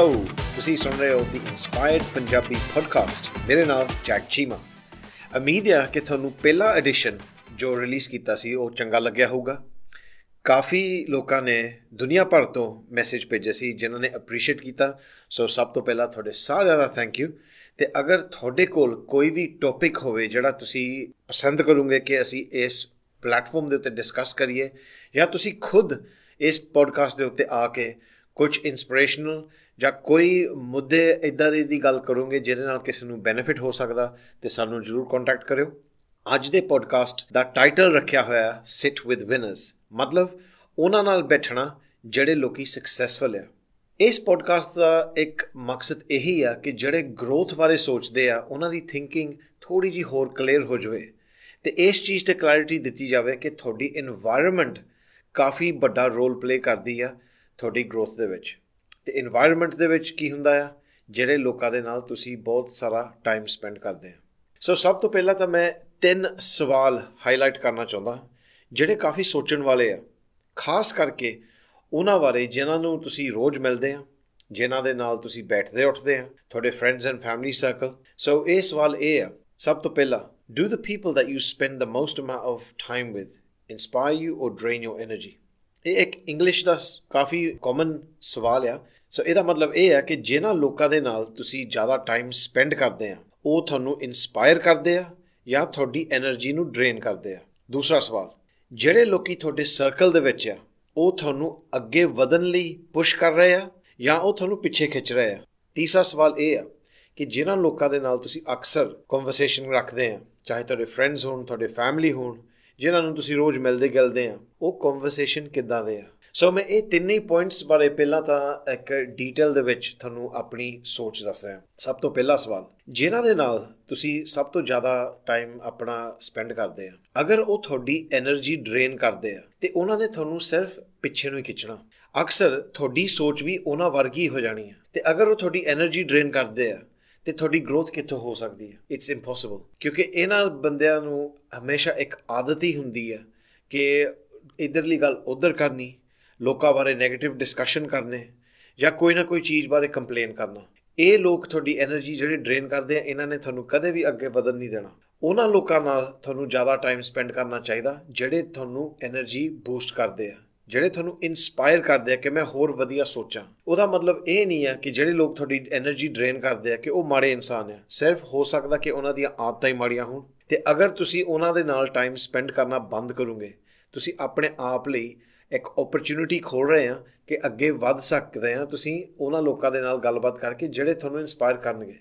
Hello ਤੁਸੀਂ ਸੁਣ ਰਹੇ ਹੋ ਦੀ ਇਨਸਪਾਇਰਡ ਪੰਜਾਬੀ ਪੋਡਕਾਸਟ ਮੇਰੇ ਨਾਮ ਜੈਕ ਚੀਮਾ। ਉਮੀਦ ਹੈ ਕਿ ਤੁਹਾਨੂੰ ਪਹਿਲਾ ਐਡੀਸ਼ਨ ਜੋ ਰਿਲੀਜ਼ ਕੀਤਾ ਸੀ, ਉਹ ਚੰਗਾ ਲੱਗਿਆ ਹੋਊਗਾ। ਕਾਫੀ ਲੋਕਾਂ ਨੇ ਦੁਨੀਆ ਭਰ ਤੋਂ ਮੈਸੇਜ ਭੇਜੇ ਸੀ, ਜਿਨ੍ਹਾਂ ਨੇ ਅਪਰੀਸ਼ੀਏਟ ਕੀਤਾ। ਸੋ ਸਭ ਤੋਂ ਪਹਿਲਾਂ ਤੁਹਾਡੇ ਸਾਰਿਆਂ ਦਾ ਥੈਂਕ ਯੂ ਤੇ ਅਗਰ ਤੁਹਾਡੇ ਕੋਲ ਕੋਈ ਵੀ ਟੌਪਿਕ ਹੋਵੇ, ਜਿਹੜਾ ਤੁਸੀਂ ਪਸੰਦ ਕਰੋਗੇ ਕਿ ਅਸੀਂ ਇਸ ਪਲੇਟਫਾਰਮ ਦੇ ਉੱਤੇ ਡਿਸਕਸ ਕਰੀਏ, ਜਾਂ ਤੁਸੀਂ ਖੁਦ ਇਸ ਪੋਡਕਾਸਟ ਦੇ ਉੱਤੇ ਆ ਕੇ ਕੁਝ ਇਨਸਪੀਰੇਸ਼ਨਲ ਜਾਂ ਕੋਈ ਮੁੱਦੇ ਇਦਾਂ ਦੇ ਦੀ ਗੱਲ ਕਰੋਗੇ ਜਿਹਦੇ ਨਾਲ ਕਿਸੇ ਨੂੰ ਬੈਨੀਫਿਟ ਹੋ ਸਕਦਾ, ਤੇ ਸਾਨੂੰ ਜਰੂਰ ਕੰਟੈਕਟ ਕਰਿਓ। ਅੱਜ ਦੇ ਪੋਡਕਾਸਟ ਦਾ ਟਾਈਟਲ ਰੱਖਿਆ ਹੋਇਆ ਹੈ ਸਿਟ ਵਿਦ ਵਿਨਰਸ ਮਤਲਬ ਉਹਨਾਂ ਨਾਲ ਬੈਠਣਾ ਜਿਹੜੇ ਲੋਕੀ ਸਕਸੈਸਫੁਲ ਆ। ਇਸ ਪੋਡਕਾਸਟ ਦਾ ਇੱਕ ਮਕਸਦ ਇਹੀ ਆ ਕਿ ਜਿਹੜੇ ਗਰੋਥ ਬਾਰੇ ਸੋਚਦੇ ਆ, ਉਹਨਾਂ ਦੀ ਥਿੰਕਿੰਗ ਥੋੜੀ ਜੀ ਹੋਰ ਕਲੀਅਰ ਹੋ ਜਾਵੇ। ਤੇ ਇਸ ਚੀਜ਼ ਤੇ ਕਲੈਰਿਟੀ ਦਿੱਤੀ ਜਾਵੇ ਕਿ ਤੁਹਾਡੀ এনवायरमेंट ਕਾਫੀ ਵੱਡਾ ਰੋਲ ਪਲੇ ਕਰਦੀ ਆ ਤੁਹਾਡੀ ਗਰੋਥ ਦੇ ਵਿੱਚ। ਤੇ এনवायरमेंट ਦੇ ਵਿੱਚ ਕੀ ਹੁੰਦਾ ਆ? ਜਿਹੜੇ ਲੋਕਾਂ ਦੇ ਨਾਲ ਤੁਸੀਂ ਬਹੁਤ ਸਾਰਾ ਟਾਈਮ ਸਪੈਂਡ ਕਰਦੇ ਆ। ਸੋ ਸਭ ਤੋਂ ਪਹਿਲਾਂ ਤਾਂ ਮੈਂ ਤਿੰਨ ਸਵਾਲ ਹਾਈਲਾਈਟ ਕਰਨਾ ਚਾਹੁੰਦਾ। ਜਿਹੜੇ ਕਾਫੀ ਸੋਚਣ ਵਾਲੇ ਆ, ਖਾਸ ਕਰਕੇ ਉਹਨਾਂ ਬਾਰੇ ਜਿਨ੍ਹਾਂ ਨੂੰ ਤੁਸੀਂ ਰੋਜ਼ ਮਿਲਦੇ ਆ, ਜਿਨ੍ਹਾਂ ਦੇ ਨਾਲ ਤੁਸੀਂ ਬੈਠਦੇ ਉੱਠਦੇ ਆ, ਤੁਹਾਡੇ friends and family circle so ਇਹ ਸਵਾਲ ਇਹ ਆ, ਸਭ ਤੋਂ ਪਹਿਲਾਂ do the people that you spend the most amount of time with inspire you or drain your energy? ਇਹ ਇੱਕ ਇੰਗਲਿਸ਼ ਦਾ ਕਾਫੀ ਕਾਮਨ ਸਵਾਲ ਆ। ਸੋ ਇਹਦਾ ਮਤਲਬ ਇਹ ਹੈ ਕਿ ਜਿਨ੍ਹਾਂ ਲੋਕਾਂ ਦੇ ਨਾਲ ਤੁਸੀਂ ਜ਼ਿਆਦਾ ਟਾਈਮ ਸਪੈਂਡ ਕਰਦੇ ਆ, ਉਹ ਤੁਹਾਨੂੰ ਇਨਸਪਾਇਰ ਕਰਦੇ ਆ ਜਾਂ ਤੁਹਾਡੀ એનર્ਜੀ ਨੂੰ ਡਰੇਨ ਕਰਦੇ ਆ। ਦੂਸਰਾ ਸਵਾਲ, ਜਿਹੜੇ ਲੋਕੀ ਤੁਹਾਡੇ ਸਰਕਲ ਦੇ ਵਿੱਚ ਆ, ਉਹ ਤੁਹਾਨੂੰ ਅੱਗੇ ਵਧਣ ਲਈ ਪੁਸ਼ ਕਰ ਰਹੇ ਆ ਜਾਂ ਉਹ ਤੁਹਾਨੂੰ ਪਿੱਛੇ ਖਿੱਚ ਰਹੇ ਆ? ਤੀਸਰਾ ਸਵਾਲ ਇਹ ਆ ਕਿ ਜਿਨ੍ਹਾਂ ਲੋਕਾਂ ਦੇ ਨਾਲ ਤੁਸੀਂ ਅਕਸਰ ਕਨਵਰਸੇਸ਼ਨ ਰੱਖਦੇ ਆ, ਚਾਹੇ ਤੁਹਾਡੇ ਫਰੈਂਡਸ ਹੋਣ, ਤੁਹਾਡੇ ਫੈਮਿਲੀ ਹੋਣ ਜਿਨ੍ਹਾਂ ਨੂੰ ਤੁਸੀਂ ਰੋਜ਼ ਮਿਲਦੇ ਗਿਲਦੇ ਆ, ਉਹ ਕਨਵਰਸੇਸ਼ਨ ਕਿੱਦਾਂ ਦੇ ਆ? ਸੋ ਮੈਂ ਇਹ ਤਿੰਨੇ ਪੁਆਇੰਟਸ ਬਾਰੇ ਪਹਿਲਾਂ ਤਾਂ ਇੱਕ ਡੀਟੇਲ ਦੇ ਵਿੱਚ ਤੁਹਾਨੂੰ ਆਪਣੀ ਸੋਚ ਦੱਸ ਰਿਹਾ। ਸਭ ਤੋਂ ਪਹਿਲਾ ਸਵਾਲ, ਜਿਨ੍ਹਾਂ ਦੇ ਨਾਲ ਤੁਸੀਂ ਸਭ ਤੋਂ ਜ਼ਿਆਦਾ ਟਾਈਮ ਆਪਣਾ ਸਪੈਂਡ ਕਰਦੇ ਆ, ਅਗਰ ਉਹ ਤੁਹਾਡੀ એનર્ਜੀ ਡਰੇਨ ਕਰਦੇ ਆ, ਤੇ ਉਹਨਾਂ ਨੇ ਤੁਹਾਨੂੰ ਸਿਰਫ ਪਿੱਛੇ ਨੂੰ ਹੀ ਖਿੱਚਣਾ। ਅਕਸਰ ਤੁਹਾਡੀ ਸੋਚ ਵੀ ਉਹਨਾਂ ਵਰਗੀ ਹੋ ਜਾਣੀ ਹੈ ਤੇ ਅਗਰ ਉਹ ਤੁਹਾਡੀ એનર્ਜੀ ਡਰੇਨ ਕਰਦੇ ਆ ਤੇ ਤੁਹਾਡੀ ਗਰੋਥ ਕਿੱਥੋਂ ਹੋ ਸਕਦੀ ਹੈ? ਇਟਸ ਇੰਪੋਸੀਬਲ ਕਿਉਂਕਿ ਇਹਨਾਂ ਬੰਦਿਆਂ ਨੂੰ ਹਮੇਸ਼ਾ ਇੱਕ ਆਦਤ ਹੀ ਹੁੰਦੀ ਹੈ ਕਿ ਇਧਰਲੀ ਗੱਲ ਉਧਰ ਕਰਨੀ, ਲੋਕਾਂ ਬਾਰੇ 네ਗੇਟਿਵ ਡਿਸਕਸ਼ਨ ਕਰਨੇ ਜਾਂ ਕੋਈ ਨਾ ਕੋਈ ਚੀਜ਼ ਬਾਰੇ ਕੰਪਲੇਨ ਕਰਨਾ। ਇਹ ਲੋਕ ਤੁਹਾਡੀ એનર્ਜੀ ਜਿਹੜੇ ਡਰੇਨ ਕਰਦੇ ਆ, ਇਹਨਾਂ ਨੇ ਤੁਹਾਨੂੰ ਕਦੇ ਵੀ ਅੱਗੇ ਵਧਣ ਨਹੀਂ ਦੇਣਾ। ਉਹਨਾਂ ਲੋਕਾਂ ਨਾਲ ਤੁਹਾਨੂੰ ਜ਼ਿਆਦਾ ਟਾਈਮ ਸਪੈਂਡ ਕਰਨਾ ਚਾਹੀਦਾ, ਜਿਹੜੇ ਤੁਹਾਨੂੰ એનર્ਜੀ ਬੂਸਟ ਕਰਦੇ ਆ। ਜਿਹੜੇ ਤੁਹਾਨੂੰ ਇਨਸਪਾਇਰ ਕਰਦੇ ਆ ਕਿ ਮੈਂ ਹੋਰ ਵਧੀਆ ਸੋਚਾਂ, ਉਹਦਾ ਮਤਲਬ ਇਹ ਨਹੀਂ ਆ ਕਿ ਜਿਹੜੇ ਲੋਕ ਤੁਹਾਡੀ એનર્ਜੀ ਡਰੇਨ ਕਰਦੇ ਆ ਕਿ ਉਹ ਮਾੜੇ ਇਨਸਾਨ ਆ। ਸਿਰਫ ਹੋ ਸਕਦਾ ਕਿ ਉਹਨਾਂ ਦੀਆਂ ਆਦਤਾਂ ਹੀ ਮਾੜੀਆਂ ਹੋਣ। ਤੇ ਅਗਰ ਤੁਸੀਂ ਉਹਨਾਂ ਦੇ ਨਾਲ ਟਾਈਮ ਸਪੈਂਡ ਕਰਨਾ ਬੰਦ ਕਰੋਗੇ, ਤੁਸੀਂ ਆਪਣੇ ਆਪ ਲਈ ਇੱਕ ਓਪਰਚ्युनिटी ਖੋਲ ਰਹੇ ਆ ਕਿ ਅੱਗੇ ਵੱਧ ਸਕਦੇ ਆ ਤੁਸੀਂ ਉਹਨਾਂ ਲੋਕਾਂ ਦੇ ਨਾਲ ਗੱਲਬਾਤ ਕਰਕੇ ਜਿਹੜੇ ਤੁਹਾਨੂੰ ਇਨਸਪਾਇਰ ਕਰਨਗੇ।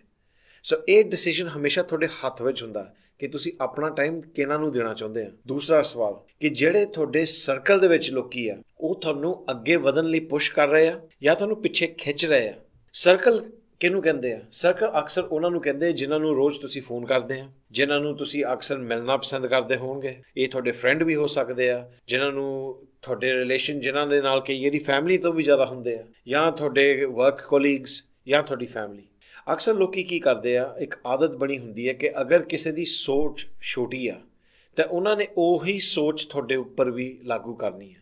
ਸੋ ਇਹ ਡਿਸੀਜਨ ਹਮੇਸ਼ਾ ਤੁਹਾਡੇ ਹੱਥ ਵਿੱਚ ਹੁੰਦਾ। ਕਿ ਤੁਸੀਂ ਆਪਣਾ ਟਾਈਮ ਕਿਹਨਾਂ ਨੂੰ ਦੇਣਾ ਚਾਹੁੰਦੇ ਆ? ਦੂਸਰਾ ਸਵਾਲ, ਕਿ ਜਿਹੜੇ ਤੁਹਾਡੇ ਸਰਕਲ ਦੇ ਵਿੱਚ ਲੋਕੀ ਆ, ਉਹ ਤੁਹਾਨੂੰ ਅੱਗੇ ਵਧਣ ਲਈ ਪੁਸ਼ ਕਰ ਰਹੇ ਆ ਜਾਂ ਤੁਹਾਨੂੰ ਪਿੱਛੇ ਖਿੱਚ ਰਹੇ ਆ? ਸਰਕਲ ਕਿਹਨੂੰ ਕਹਿੰਦੇ ਆ? ਸਰਕਲ ਅਕਸਰ ਉਹਨਾਂ ਨੂੰ ਕਹਿੰਦੇ ਜਿਨ੍ਹਾਂ ਨੂੰ ਰੋਜ਼ ਤੁਸੀਂ ਫੋਨ ਕਰਦੇ ਆ, ਜਿਨ੍ਹਾਂ ਨੂੰ ਤੁਸੀਂ ਅਕਸਰ ਮਿਲਣਾ ਪਸੰਦ ਕਰਦੇ ਹੋਵੋਗੇ ਇਹ ਤੁਹਾਡੇ ਫਰੈਂਡ ਵੀ ਹੋ ਸਕਦੇ ਆ, ਜਿਨ੍ਹਾਂ ਨੂੰ ਤੁਹਾਡੇ ਰਿਲੇਸ਼ਨ ਜਿਨ੍ਹਾਂ ਦੇ ਨਾਲ ਕਈ ਇਹਦੀ ਫੈਮਿਲੀ ਤੋਂ ਵੀ ਜ਼ਿਆਦਾ ਹੁੰਦੇ ਆ, ਜਾਂ ਤੁਹਾਡੇ ਵਰਕ ਕੋਲੀਗਸ ਜਾਂ ਤੁਹਾਡੀ ਫੈਮਿਲੀ ਅਕਸਰ ਲੋਕੀ ਕੀ ਕਰਦੇ ਆ, ਇੱਕ ਆਦਤ ਬਣੀ ਹੁੰਦੀ ਹੈ ਕਿ ਅਗਰ ਕਿਸੇ ਦੀ ਸੋਚ ਛੋਟੀ ਆ, ਤਾਂ ਉਹਨਾਂ ਨੇ ਉਹੀ ਸੋਚ ਤੁਹਾਡੇ ਉੱਪਰ ਵੀ ਲਾਗੂ ਕਰਨੀ ਹੈ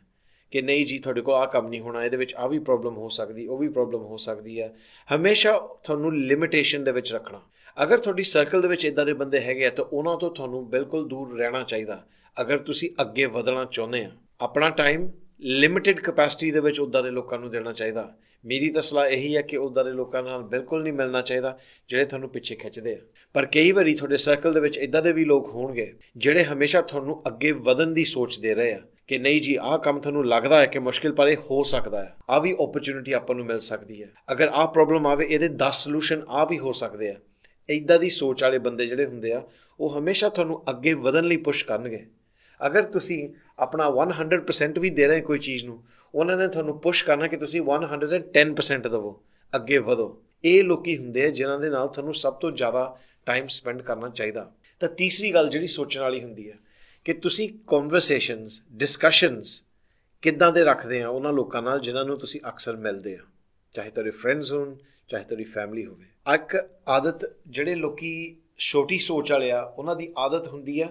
ਕਿ ਨਹੀਂ ਜੀ, ਤੁਹਾਡੇ ਕੋਲ ਆ ਕੰਮ ਨਹੀਂ ਹੋਣਾ, ਇਹਦੇ ਵਿੱਚ ਆ ਵੀ ਪ੍ਰੋਬਲਮ ਹੋ ਸਕਦੀ, ਉਹ ਵੀ ਪ੍ਰੋਬਲਮ ਹੋ ਸਕਦੀ ਹੈ ਹਮੇਸ਼ਾ ਤੁਹਾਨੂੰ ਲਿਮਿਟੇਸ਼ਨ ਦੇ ਵਿੱਚ ਰੱਖਣਾ। ਅਗਰ ਤੁਹਾਡੀ ਸਰਕਲ ਦੇ ਵਿੱਚ ਇਦਾਂ ਦੇ ਬੰਦੇ ਹੈਗੇ ਆ, ਤਾਂ ਉਹਨਾਂ ਤੋਂ ਤੁਹਾਨੂੰ ਬਿਲਕੁਲ ਦੂਰ ਰਹਿਣਾ ਚਾਹੀਦਾ। ਅਗਰ ਤੁਸੀਂ ਅੱਗੇ ਵਧਣਾ ਚਾਹੁੰਦੇ ਆ, ਆਪਣਾ ਟਾਈਮ ਲਿਮਿਟਿਡ ਕਪੈਸਿਟੀ ਦੇ ਵਿੱਚ ਉਦਾਂ ਦੇ ਲੋਕਾਂ ਨੂੰ ਦੇਣਾ ਚਾਹੀਦਾ। ਮੇਰੀ ਤਾਂ ਸਲਾਹ ਇਹੀ ਹੈ ਕਿ ਉਦਾਂ ਦੇ ਲੋਕਾਂ ਨਾਲ ਬਿਲਕੁਲ ਨਹੀਂ ਮਿਲਣਾ ਚਾਹੀਦਾ, ਜਿਹੜੇ ਤੁਹਾਨੂੰ ਪਿੱਛੇ ਖਿੱਚਦੇ ਆ। ਪਰ ਕਈ ਵਾਰੀ ਤੁਹਾਡੇ ਸਰਕਲ ਦੇ ਵਿੱਚ ਇਦਾਂ ਦੇ ਵੀ ਲੋਕ ਹੋਣਗੇ, ਜਿਹੜੇ ਹਮੇਸ਼ਾ ਤੁਹਾਨੂੰ ਅੱਗੇ ਵਧਣ ਦੀ ਸੋਚ ਦੇ ਰਹੇ ਆ ਕਿ ਨਹੀਂ ਜੀ, ਆਹ ਕੰਮ ਤੁਹਾਨੂੰ ਲੱਗਦਾ ਹੈ ਕਿ ਮੁਸ਼ਕਿਲ, ਪਰ ਇਹ ਹੋ ਸਕਦਾ ਹੈ। ਆ ਵੀ ਓਪਰਚ्युनिटी ਆਪਾਂ ਨੂੰ ਮਿਲ ਸਕਦੀ ਹੈ। ਅਗਰ ਆਹ ਪ੍ਰੋਬਲਮ ਆਵੇ, ਇਹਦੇ 10 ਸੋਲੂਸ਼ਨ ਆ ਵੀ ਹੋ ਸਕਦੇ ਆ। ਇਦਾਂ ਦੀ ਸੋਚ ਵਾਲੇ ਬੰਦੇ ਜਿਹੜੇ ਹੁੰਦੇ ਆ, ਉਹ ਹਮੇਸ਼ਾ ਤੁਹਾਨੂੰ ਅੱਗੇ ਵਧਣ ਲਈ ਪੁਸ਼ ਕਰਨਗੇ। ਅਗਰ ਤੁਸੀਂ ਆਪਣਾ 100% ਵੀ ਦੇ ਰਹੇ ਕੋਈ ਚੀਜ਼ ਨੂੰ, ਉਹਨਾਂ ਨੇ ਤੁਹਾਨੂੰ ਪੁਸ਼ ਕਰਨਾ ਕਿ ਤੁਸੀਂ 110% ਦਿਵੋ, ਅੱਗੇ ਵਧੋ। ਇਹ ਲੋਕੀ ਹੁੰਦੇ ਆ ਜਿਨ੍ਹਾਂ ਦੇ ਨਾਲ ਤੁਹਾਨੂੰ ਸਭ ਤੋਂ ਜ਼ਿਆਦਾ ਟਾਈਮ ਸਪੈਂਡ ਕਰਨਾ ਚਾਹੀਦਾ। ਤਾਂ ਤੀਸਰੀ ਗੱਲ ਜਿਹੜੀ ਸੋਚਣ ਵਾਲੀ ਹੁੰਦੀ ਹੈ ਕਿ ਤੁਸੀਂ ਕਨਵਰਸੇਸ਼ਨਸ ਡਿਸਕਸ਼ਨਸ ਕਿੱਦਾਂ ਦੇ ਰੱਖਦੇ ਆ ਉਹਨਾਂ ਲੋਕਾਂ ਨਾਲ ਜਿਨ੍ਹਾਂ ਨੂੰ ਤੁਸੀਂ ਅਕਸਰ ਮਿਲਦੇ ਆ। ਚਾਹੇ ਤੁਹਾਡੇ ਫਰੈਂਡਸ ਹੋਣ, ਚਾਹੇ ਤੁਹਾਡੀ ਫੈਮਿਲੀ ਹੋਵੇ। ਇੱਕ ਆਦਤ ਜਿਹੜੇ ਲੋਕੀ ਛੋਟੀ ਸੋਚ ਵਾਲੇ ਆ, ਉਹਨਾਂ ਦੀ ਆਦਤ ਹੁੰਦੀ ਆ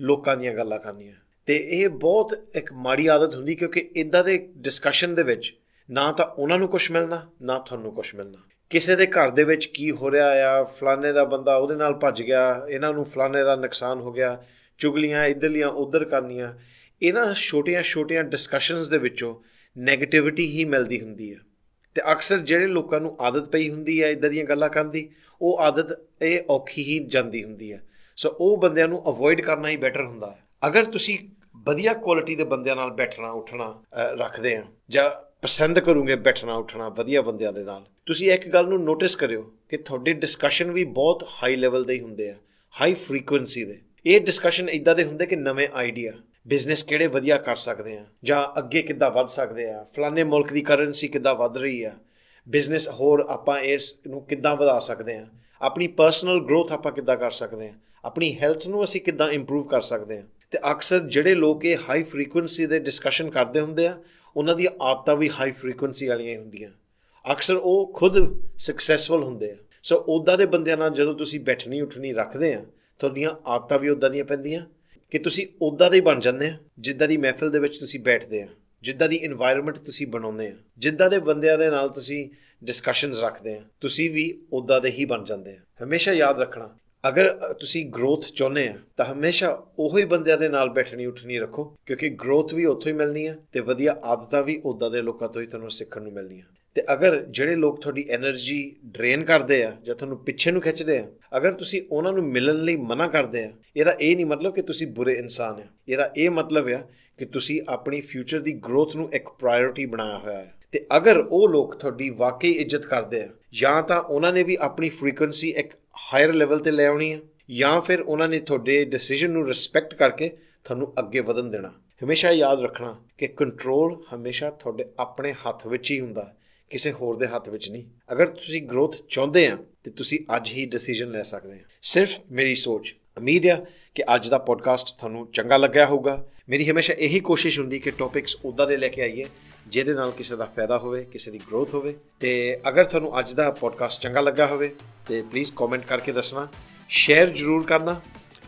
ਲੋਕਾਂ ਦੀਆਂ ਗੱਲਾਂ ਕਰਨੀਆਂ। ਤੇ ਇਹ ਬਹੁਤ ਇੱਕ ਮਾੜੀ ਆਦਤ ਹੁੰਦੀ ਕਿਉਂਕਿ ਇਦਾਂ ਦੇ ਡਿਸਕਸ਼ਨ ਦੇ ਵਿੱਚ ਨਾ ਤਾਂ ਉਹਨਾਂ ਨੂੰ ਕੁਝ ਮਿਲਣਾ, ਨਾ ਤੁਹਾਨੂੰ ਕੁਝ ਮਿਲਣਾ। ਕਿਸੇ ਦੇ ਘਰ ਦੇ ਵਿੱਚ ਕੀ ਹੋ ਰਿਹਾ ਆ, ਫਲਾਣੇ ਦਾ ਬੰਦਾ ਉਹਦੇ ਨਾਲ ਭੱਜ ਗਿਆ, ਇਹਨਾਂ ਨੂੰ ਫਲਾਣੇ ਦਾ ਨੁਕਸਾਨ ਹੋ ਗਿਆ, ਚੁਗਲੀਆਂ ਇਧਰਲੀਆਂ ਉਧਰ ਕਰਨੀਆਂ। ਇਹਨਾਂ ਛੋਟੀਆਂ-ਛੋਟੀਆਂ ਡਿਸਕਸ਼ਨਸ ਦੇ ਵਿੱਚੋਂ 네ਗੇਟਿਵਿਟੀ ਹੀ ਮਿਲਦੀ ਹੁੰਦੀ ਹੈ ਤੇ ਅਕਸਰ ਜਿਹੜੇ ਲੋਕਾਂ ਨੂੰ ਆਦਤ ਪਈ ਹੁੰਦੀ ਹੈ ਇਦਾਂ ਦੀਆਂ ਗੱਲਾਂ ਕਰਨ ਦੀ, ਉਹ ਆਦਤ ਇਹ ਔਖੀ ਹੀ ਜਾਂਦੀ ਹੁੰਦੀ ਹੈ ਸੋ ਉਹ ਬੰਦਿਆਂ ਨੂੰ ਅਵੋਇਡ ਕਰਨਾ ਹੀ ਬੈਟਰ ਹੁੰਦਾ ਹੈ। ਅਗਰ ਤੁਸੀਂ ਵਧੀਆ ਕੁਆਲਿਟੀ ਦੇ ਬੰਦਿਆਂ ਨਾਲ ਬੈਠਣਾ, ਉੱਠਣਾ ਰੱਖਦੇ ਆ, ਜਾਂ ਪਸੰਦ ਕਰੋਗੇ ਬੈਠਣਾ, ਉੱਠਣਾ ਵਧੀਆ ਬੰਦਿਆਂ ਦੇ ਨਾਲ, ਤੁਸੀਂ ਇੱਕ ਗੱਲ ਨੂੰ ਨੋਟਿਸ ਕਰਿਓ ਕਿ ਤੁਹਾਡੇ ਡਿਸਕਸ਼ਨ ਵੀ ਬਹੁਤ ਹਾਈ ਲੈਵਲ ਦੇ ਹੀ ਹੁੰਦੇ ਆ ਹਾਈ ਫ੍ਰੀਕੁਐਂਸੀ ਦੇ। ਇਹ ਡਿਸਕਸ਼ਨ ਇਦਾਂ ਦੇ ਹੁੰਦੇ ਕਿ ਨਵੇਂ ਆਈਡੀਆ ਬਿਜ਼ਨਸ ਕਿਹੜੇ ਵਧੀਆ ਕਰ ਸਕਦੇ ਆ, ਜਾਂ ਅੱਗੇ ਕਿੱਦਾਂ ਵੱਧ ਸਕਦੇ ਆ, ਫਲਾਣੇ ਮੁਲਕ ਦੀ ਕਰੰਸੀ ਕਿੱਦਾਂ ਵੱਧ ਰਹੀ ਆ ਬਿਜ਼ਨਸ ਹੋਰ ਆਪਾਂ ਇਸ ਨੂੰ ਕਿੱਦਾਂ ਵਧਾ ਸਕਦੇ ਆ। ਆਪਣੀ ਪਰਸਨਲ ਗਰੋਥ ਆਪਾਂ ਕਿੱਦਾਂ ਕਰ ਸਕਦੇ ਹਾਂ? ਆਪਣੀ ਹੈਲਥ ਨੂੰ ਅਸੀਂ ਕਿੱਦਾਂ ਇੰਪਰੂਵ ਕਰ ਸਕਦੇ ਹਾਂ? ਤੇ ਅਕਸਰ ਜਿਹੜੇ ਲੋਕ ਇਹ ਹਾਈ ਫ੍ਰੀਕੁਐਂਸੀ ਦੇ ਡਿਸਕਸ਼ਨ ਕਰਦੇ ਹੁੰਦੇ ਆ, ਉਹਨਾਂ ਦੀ ਆਦਤਾਂ ਵੀ ਹਾਈ ਫ੍ਰੀਕੁਐਂਸੀ ਵਾਲੀਆਂ ਹੀ ਹੁੰਦੀਆਂ। ਅਕਸਰ ਉਹ ਖੁਦ ਸਕਸੈਸਫੁਲ ਹੁੰਦੇ ਆ। ਸੋ ਉਦਾਂ ਦੇ ਬੰਦਿਆਂ ਨਾਲ ਜਦੋਂ ਤੁਸੀਂ ਬੈਠਣੀ, ਉੱਠਣੀ ਰੱਖਦੇ ਆ, ਤੁਹਾਡੀਆਂ ਆਦਤਾਂ ਵੀ ਉਦਾਂ ਦੀਆਂ ਪੈਂਦੀਆਂ ਕਿ ਤੁਸੀਂ ਉਦਾਂ ਦੇ ਹੀ ਬਣ ਜਾਂਦੇ ਆ, ਜਿੱਦਾਂ ਦੀ ਮਹਿਫਿਲ ਦੇ ਵਿੱਚ ਤੁਸੀਂ ਬੈਠਦੇ ਆ, ਜਿੱਦਾਂ ਦੀ এনवायरमेंट ਤੁਸੀਂ ਬਣਾਉਂਦੇ ਆ, ਜਿੱਦਾਂ ਦੇ ਬੰਦਿਆਂ ਦੇ ਨਾਲ ਤੁਸੀਂ ਡਿਸਕਸ਼ਨਸ ਰੱਖਦੇ ਆ, ਤੁਸੀਂ ਵੀ ਉਦਾਂ ਦੇ ਹੀ ਬਣ ਜਾਂਦੇ ਆ। ਹਮੇਸ਼ਾ ਯਾਦ ਰੱਖਣਾ, ਅਗਰ ਤੁਸੀਂ ਗਰੋਥ ਚਾਹੁੰਦੇ ਆ, ਤਾਂ ਹਮੇਸ਼ਾ ਉਹੀ ਬੰਦਿਆਂ ਦੇ ਨਾਲ ਬੈਠਣੀ ਉੱਠਣੀ ਰੱਖੋ, ਕਿਉਂਕਿ ਗਰੋਥ ਵੀ ਉੱਥੋਂ ਹੀ ਮਿਲਣੀ ਆ ਤੇ ਵਧੀਆ ਆਦਤਾਂ ਵੀ ਉਦਾਂ ਦੇ ਲੋਕਾਂ ਤੋਂ ਹੀ ਤੁਹਾਨੂੰ ਸਿੱਖਣ ਨੂੰ ਮਿਲਣੀਆਂ। ਤੇ ਅਗਰ ਜਿਹੜੇ ਲੋਕ ਤੁਹਾਡੀ એનર્ਜੀ ਡਰੇਨ ਕਰਦੇ ਆ ਜਾਂ ਤੁਹਾਨੂੰ ਪਿੱਛੇ ਨੂੰ ਖਿੱਚਦੇ ਆ, ਅਗਰ ਤੁਸੀਂ ਉਹਨਾਂ ਨੂੰ ਮਿਲਣ ਲਈ ਮਨਾ ਕਰਦੇ ਆ, ਇਹਦਾ ਇਹ ਨਹੀਂ ਮਤਲਬ ਕਿ ਤੁਸੀਂ ਬੁਰੇ ਇਨਸਾਨ ਆ। ਇਹਦਾ ਇਹ ਮਤਲਬ ਆ ਕਿ ਤੁਸੀਂ ਆਪਣੀ ਫਿਊਚਰ ਦੀ ਗਰੋਥ ਨੂੰ ਇੱਕ ਪ੍ਰਾਇੋਰਟੀ ਬਣਾਇਆ ਹੋਇਆ ਹੈ ਤੇ ਅਗਰ ਉਹ ਲੋਕ ਤੁਹਾਡੀ ਵਾਕਈ ਇੱਜ਼ਤ ਕਰਦੇ ਆ, ਜਾਂ ਤਾਂ ਉਹਨਾਂ ਨੇ ਵੀ ਆਪਣੀ ਫ੍ਰੀਕੁਐਂਸੀ ਇੱਕ ਹਾਇਰ ਲੈਵਲ ਤੇ ਲੈ ਆਉਣੀ ਹੈ ਜਾਂ ਫਿਰ ਉਹਨਾਂ ਨੇ ਤੁਹਾਡੇ ਡਿਸੀਜਨ ਨੂੰ ਰਿਸਪੈਕਟ ਕਰਕੇ ਤੁਹਾਨੂੰ ਅੱਗੇ ਵਧਣ ਦੇਣਾ। ਹਮੇਸ਼ਾ ਯਾਦ ਰੱਖਣਾ ਕਿ ਕੰਟਰੋਲ ਹਮੇਸ਼ਾ ਤੁਹਾਡੇ ਆਪਣੇ ਹੱਥ ਵਿੱਚ ਹੀ ਹੁੰਦਾ, ਕਿਸੇ ਹੋਰ ਦੇ ਹੱਥ ਵਿੱਚ ਨਹੀਂ। ਅਗਰ ਤੁਸੀਂ ਗਰੋਥ ਚਾਹੁੰਦੇ ਆ, ਤੇ ਤੁਸੀਂ ਅੱਜ ਹੀ ਡਿਸੀਜਨ ਲੈ ਸਕਦੇ ਆ। ਸਿਰਫ ਮੇਰੀ ਸੋਚ, ਉਮੀਦ ਹੈ ਕਿ ਅੱਜ ਦਾ ਪੋਡਕਾਸਟ ਤੁਹਾਨੂੰ ਚੰਗਾ ਲੱਗਿਆ ਹੋਊਗਾ। ਮੇਰੀ ਹਮੇਸ਼ਾ ਇਹੀ ਕੋਸ਼ਿਸ਼ ਹੁੰਦੀ ਕਿ ਟੌਪਿਕਸ ਉਦਾਂ ਦੇ ਲੈ ਕੇ ਆਈਏ, ਜਿਹਦੇ ਨਾਲ ਕਿਸੇ ਦਾ ਫਾਇਦਾ ਹੋਵੇ, ਕਿਸੇ ਦੀ ਗਰੋਥ ਹੋਵੇ। ਤੇ ਅਗਰ ਤੁਹਾਨੂੰ ਅੱਜ ਦਾ ਪੋਡਕਾਸਟ ਚੰਗਾ ਲੱਗਾ ਹੋਵੇ, ਤੇ ਪਲੀਜ਼ ਕਮੈਂਟ ਕਰਕੇ ਦੱਸਣਾ ਸ਼ੇਅਰ ਜ਼ਰੂਰ ਕਰਨਾ।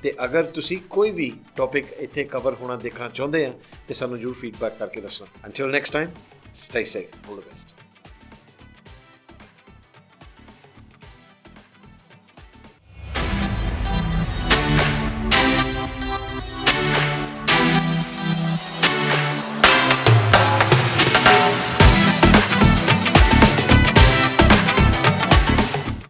ਤੇ ਅਗਰ ਤੁਸੀਂ ਕੋਈ ਵੀ ਟੌਪਿਕ ਇੱਥੇ ਕਵਰ ਹੋਣਾ ਦੇਖਣਾ ਚਾਹੁੰਦੇ ਆ, ਤੇ ਸਾਨੂੰ ਜਰੂਰ ਫੀਡਬੈਕ ਕਰਕੇ ਦੱਸਣਾ। Until next time stay safe all the best